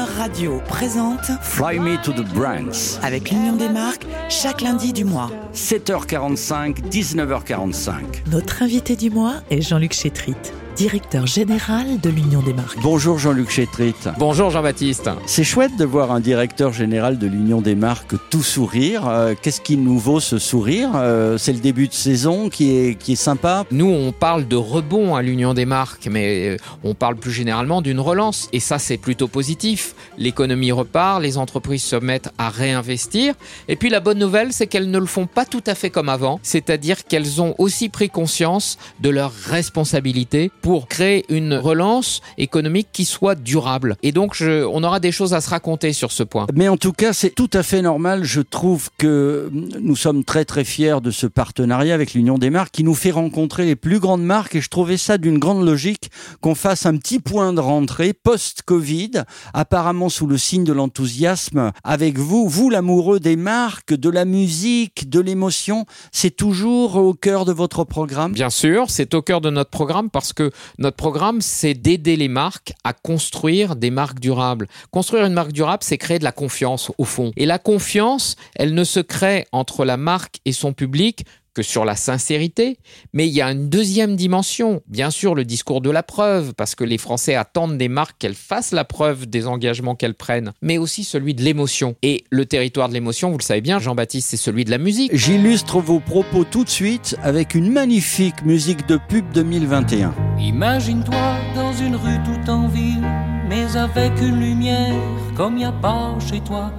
Radio présente Fly Me to the Brands. avec l'Union des marques chaque lundi du mois. 7h45, 19h45. Notre invité du mois est Jean-Luc Chétrit, directeur général de l'Union des marques. Bonjour Jean-Luc Chétrit. Bonjour Jean-Baptiste. C'est chouette de voir un directeur général de l'Union des marques tout sourire. Euh, Qu'est-ce qui nous vaut ce sourire Euh, C'est le début de saison qui est, qui est sympa. Nous, on parle de rebond à l'Union des marques, mais euh, on parle plus généralement d'une relance. Et ça, c'est plutôt positif. L'économie repart, les entreprises se mettent à réinvestir. Et puis la bonne nouvelle, c'est qu'elles ne le font pas tout à fait comme avant. C'est-à-dire qu'elles ont aussi pris conscience de leurs responsabilités pour créer une relance économique qui soit durable. Et donc, je- on aura des choses à se raconter sur ce point. Mais en tout cas, c'est tout à fait normal. Je trouve que nous sommes très très fiers de ce partenariat avec l'Union des marques qui nous fait rencontrer les plus grandes marques et je trouvais ça d'une grande logique qu'on fasse un petit point de rentrée post-Covid, apparemment sous le signe de l'enthousiasme avec vous, vous l'amoureux des marques, de la musique, de l'émotion. C'est toujours au cœur de votre programme? Bien sûr, c'est au cœur de notre programme parce que notre programme, c'est d'aider les marques à construire des marques durables. Construire une marque durable, c'est créer de la confiance au fond. Et la confiance, elle ne se crée entre la marque et son public que sur la sincérité, mais il y a une deuxième dimension. Bien sûr, le discours de la preuve, parce que les Français attendent des marques qu'elles fassent la preuve des engagements qu'elles prennent, mais aussi celui de l'émotion. Et le territoire de l'émotion, vous le savez bien, Jean-Baptiste, c'est celui de la musique. J'illustre vos propos tout de suite avec une magnifique musique de pub 2021. Imagine-toi dans une rue tout en ville, mais avec une lumière comme y a pas chez toi.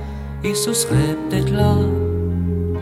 Et ce serait peut-être là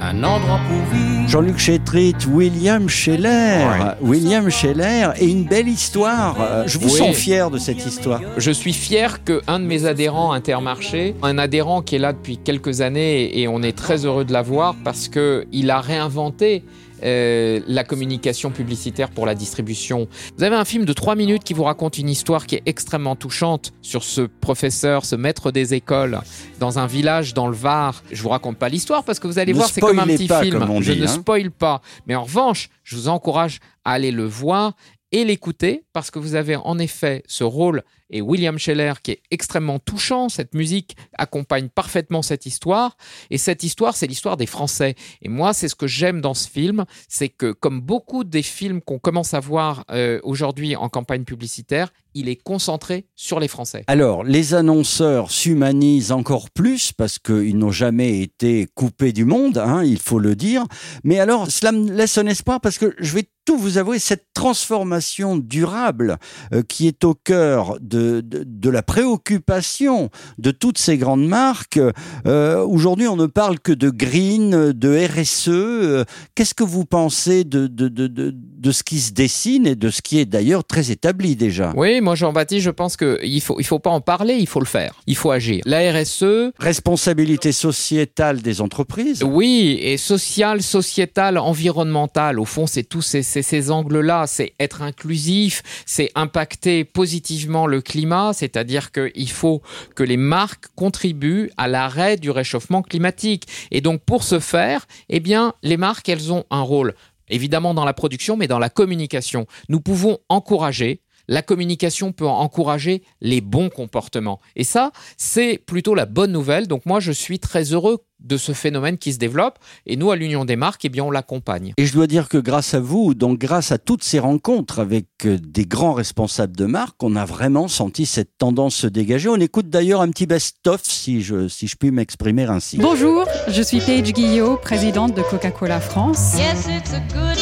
un endroit pour vivre. Jean-Luc Chétrit, William Scheller. William Scheller et une belle histoire. Euh, Je vous Oui. sens fier de cette histoire. Je suis fier qu'un de mes adhérents Intermarché, un adhérent qui est là depuis quelques années et on est très heureux de l'avoir parce qu'il a réinventé euh, la communication publicitaire pour la distribution. Vous avez un film de trois minutes qui vous raconte une histoire qui est extrêmement touchante sur ce professeur, ce maître des écoles dans un village dans le Var. Je vous raconte pas l'histoire parce que vous allez Ne voir, c'est comme un petit pas, film. je ne hein. spoil pas. Mais en revanche, je vous encourage à aller le voir et l'écouter parce que vous avez en effet ce rôle et William Scheller qui est extrêmement touchant. Cette musique accompagne parfaitement cette histoire et cette histoire, c'est l'histoire des Français. Et moi, c'est ce que j'aime dans ce film, c'est que comme beaucoup des films qu'on commence à voir euh, aujourd'hui en campagne publicitaire, il est concentré sur les Français. Alors, les annonceurs s'humanisent encore plus parce qu'ils n'ont jamais été coupés du monde, hein, il faut le dire. Mais alors, cela me laisse un espoir parce que je vais tout vous avouer, cette transformation durable euh, qui est au cœur de, de, la préoccupation de toutes ces grandes marques, euh, aujourd'hui on ne parle que de green, de RSE. euh, Qu'est-ce que vous pensez de, de, ce qui se dessine et de ce qui est d'ailleurs très établi déjà Oui, moi Jean-Baptiste, je pense qu'il faut, il faut pas en parler, il faut le faire. Il faut agir. La RSE, Responsabilité sociétale des entreprises. Oui, et social, sociétal, environnemental. Au fond, c'est tous ces, ces, ces angles-là. C'est être inclusif, c'est impacter positivement le climat, c'est-à-dire qu'il faut que les marques contribuent à l'arrêt du réchauffement climatique. Et donc, pour ce faire, eh bien, les marques, elles ont un rôle, évidemment dans la production, mais dans la communication. Nous pouvons encourager. La communication peut encourager les bons comportements. Et ça, c'est plutôt la bonne nouvelle. Donc moi, je suis très heureux de ce phénomène qui se développe. Et nous, à l'Union des marques, eh bien, on l'accompagne. Et je dois dire que grâce à vous, donc grâce à toutes ces rencontres avec euh, des grands responsables de marque, on a vraiment senti cette tendance se dégager. On écoute d'ailleurs un petit best-of, si je, si je puis m'exprimer ainsi. Bonjour, je suis Paige Guillot, présidente de Coca-Cola France. Yes, it's a good day.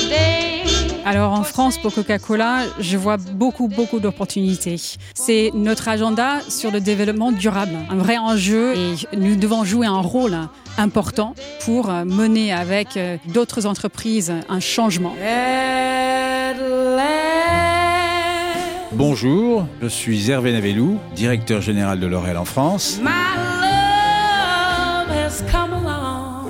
Alors en France, pour Coca-Cola, je vois beaucoup, beaucoup d'opportunités. C'est notre agenda sur le développement durable, un vrai enjeu et nous devons jouer un rôle important pour mener avec euh, d'autres entreprises un changement. Bonjour, je suis Hervé Navellou, directeur général de L'Oréal en France. My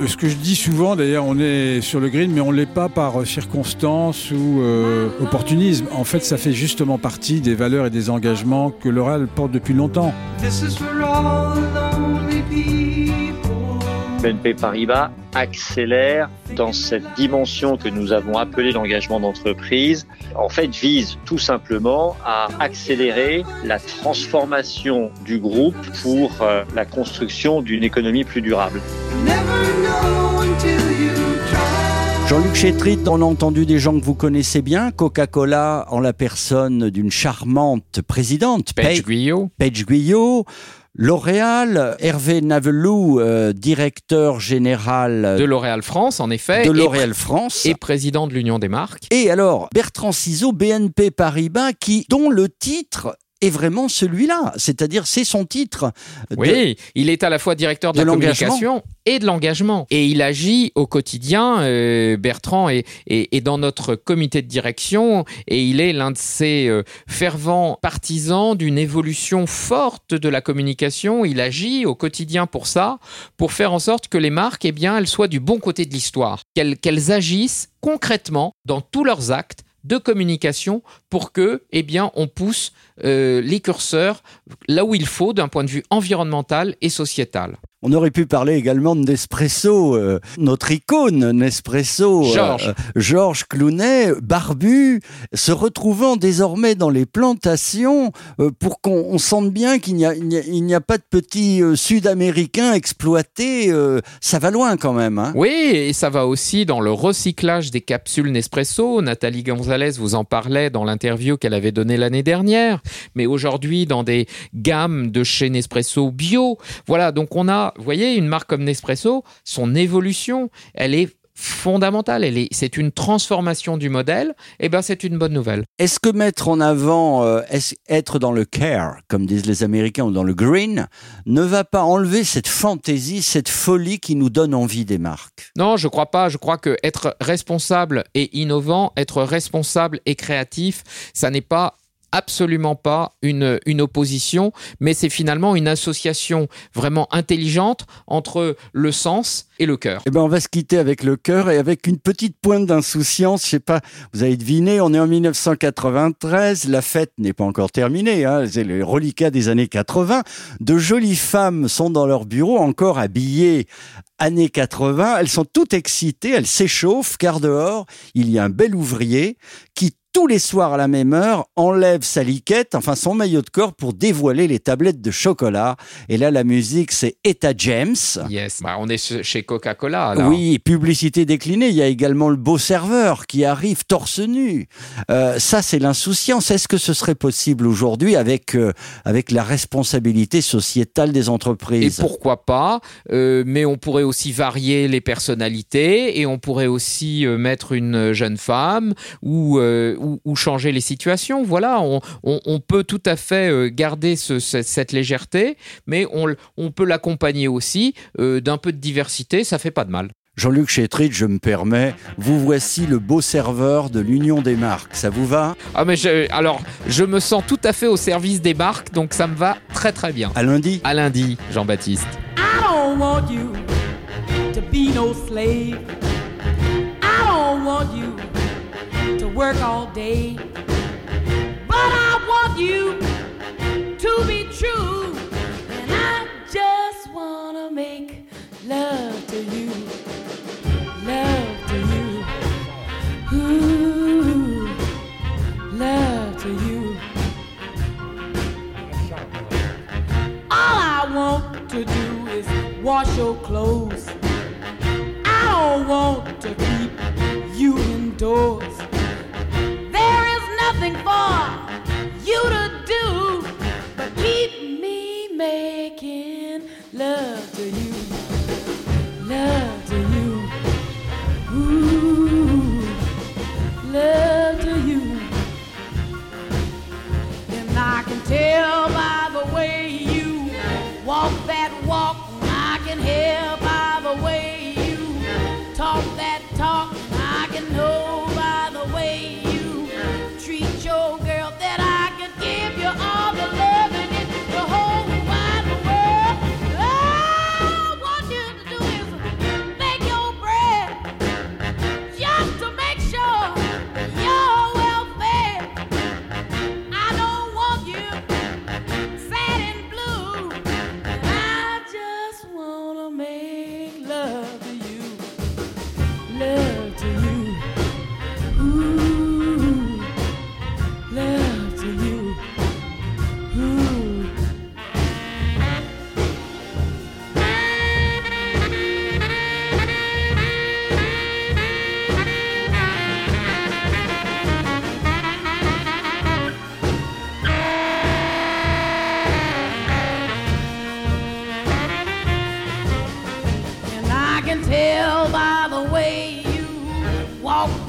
Ce que je dis souvent, d'ailleurs, on est sur le green, mais on ne l'est pas par circonstance ou euh, opportunisme. En fait, ça fait justement partie des valeurs et des engagements que L'Oréal porte depuis longtemps. BNP Paribas accélère dans cette dimension que nous avons appelée l'engagement d'entreprise, en fait vise tout simplement à accélérer la transformation du groupe pour euh, la construction d'une économie plus durable. Jean-Luc Chétrit, on a entendu des gens que vous connaissez bien, Coca-Cola en la personne d'une charmante présidente, Paige Guyot. Paige Guyot. L'Oréal, Hervé Navelou, euh, directeur général de L'Oréal France, en effet. de L'Oréal France. Et président de l'Union des marques. Et alors, Bertrand Ciseaux, BNP Paribas, qui, dont le titre est vraiment celui-là. C'est-à-dire, c'est son titre. de- Oui, il est à la fois directeur de, de la communication et de l'engagement. Et il agit au quotidien. euh, Bertrand est, est- est dans notre comité de direction et il est l'un de ces euh, fervents partisans d'une évolution forte de la communication. Il agit au quotidien pour ça, pour faire en sorte que les marques, eh bien, elles soient du bon côté de l'histoire, qu'elles qu'elles agissent concrètement dans tous leurs actes de communication pour que, eh bien, on pousse euh, les curseurs là où il faut d'un point de vue environnemental et sociétal. On aurait pu parler également de Nespresso, euh, notre icône Nespresso, euh, Georges. euh, Georges Clounet, barbu, se retrouvant désormais dans les plantations euh, pour qu'on on sente bien qu'il n'y a, pas de petits Sud-Américains exploités. ça va loin quand même. Hein. Oui, et ça va aussi dans le recyclage des capsules Nespresso. Nathalie Gonzalez vous en parlait dans l'interview qu'elle avait donnée l'année dernière. Mais aujourd'hui, dans des gammes de chez Nespresso bio. Voilà, donc on a, vous voyez, une marque comme Nespresso, son évolution, elle est fondamentale. Elle est, c'est une transformation du modèle. Et ben, c'est une bonne nouvelle. Est-ce que mettre en avant, euh, est-ce- être dans le care, comme disent les Américains, ou dans le green, ne va pas enlever cette fantaisie, cette folie qui nous donne envie des marques? Non, je crois pas. Je crois que être responsable et innovant, être responsable et créatif, ça n'est pas absolument pas une, opposition, mais c'est finalement une association vraiment intelligente entre le sens et le cœur. Eh ben, on va se quitter avec le cœur et avec une petite pointe d'insouciance. Je sais pas, vous avez deviné, on est en 1993, la fête n'est pas encore terminée, hein, c'est le reliquat des années 80. De jolies femmes sont dans leur bureau, encore habillées années 80. Elles sont toutes excitées, elles s'échauffent, car dehors, il y a un bel ouvrier qui tous les soirs à la même heure, enlève sa liquette, enfin son maillot de corps pour dévoiler les tablettes de chocolat. Et là, la musique, c'est Etta James. Yes. Bah, on est chez Coca-Cola. Oui, publicité déclinée. Il y a également le beau serveur qui arrive torse nu. Euh, ça, c'est l'insouciance. Est-ce que ce serait possible aujourd'hui avec euh, avec la responsabilité sociétale des Et entreprises pourquoi pas euh, Mais on pourrait aussi varier les personnalités et on pourrait aussi euh, mettre une jeune femme ou, euh, ou, ou changer les situations. Voilà, on, on, on peut tout à fait euh, garder ce- ce- cette légèreté, mais on, peut l'accompagner aussi euh, d'un peu de diversité. Ça fait pas de mal. Jean-Luc Chétrit, je me permets, vous voici le beau serveur de l'Union des marques. Ça vous va? Ah mais je, alors, je me sens tout à fait au service des marques, donc ça me va très très bien. À lundi À lundi, Jean-Baptiste. I don't want you to be no slave. Work all day. But I want you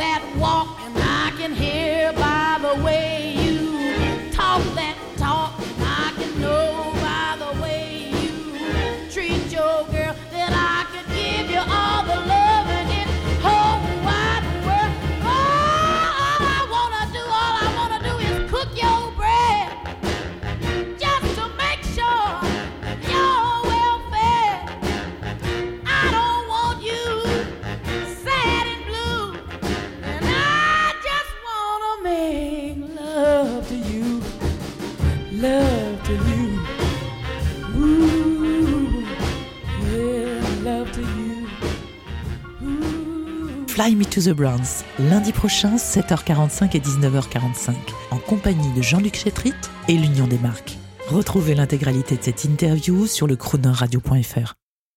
that walk Fly Me to the Browns, lundi prochain, 7h45 et 19h45, en compagnie de Jean-Luc Chétrit et l'Union des marques. Retrouvez l'intégralité de cette interview sur le.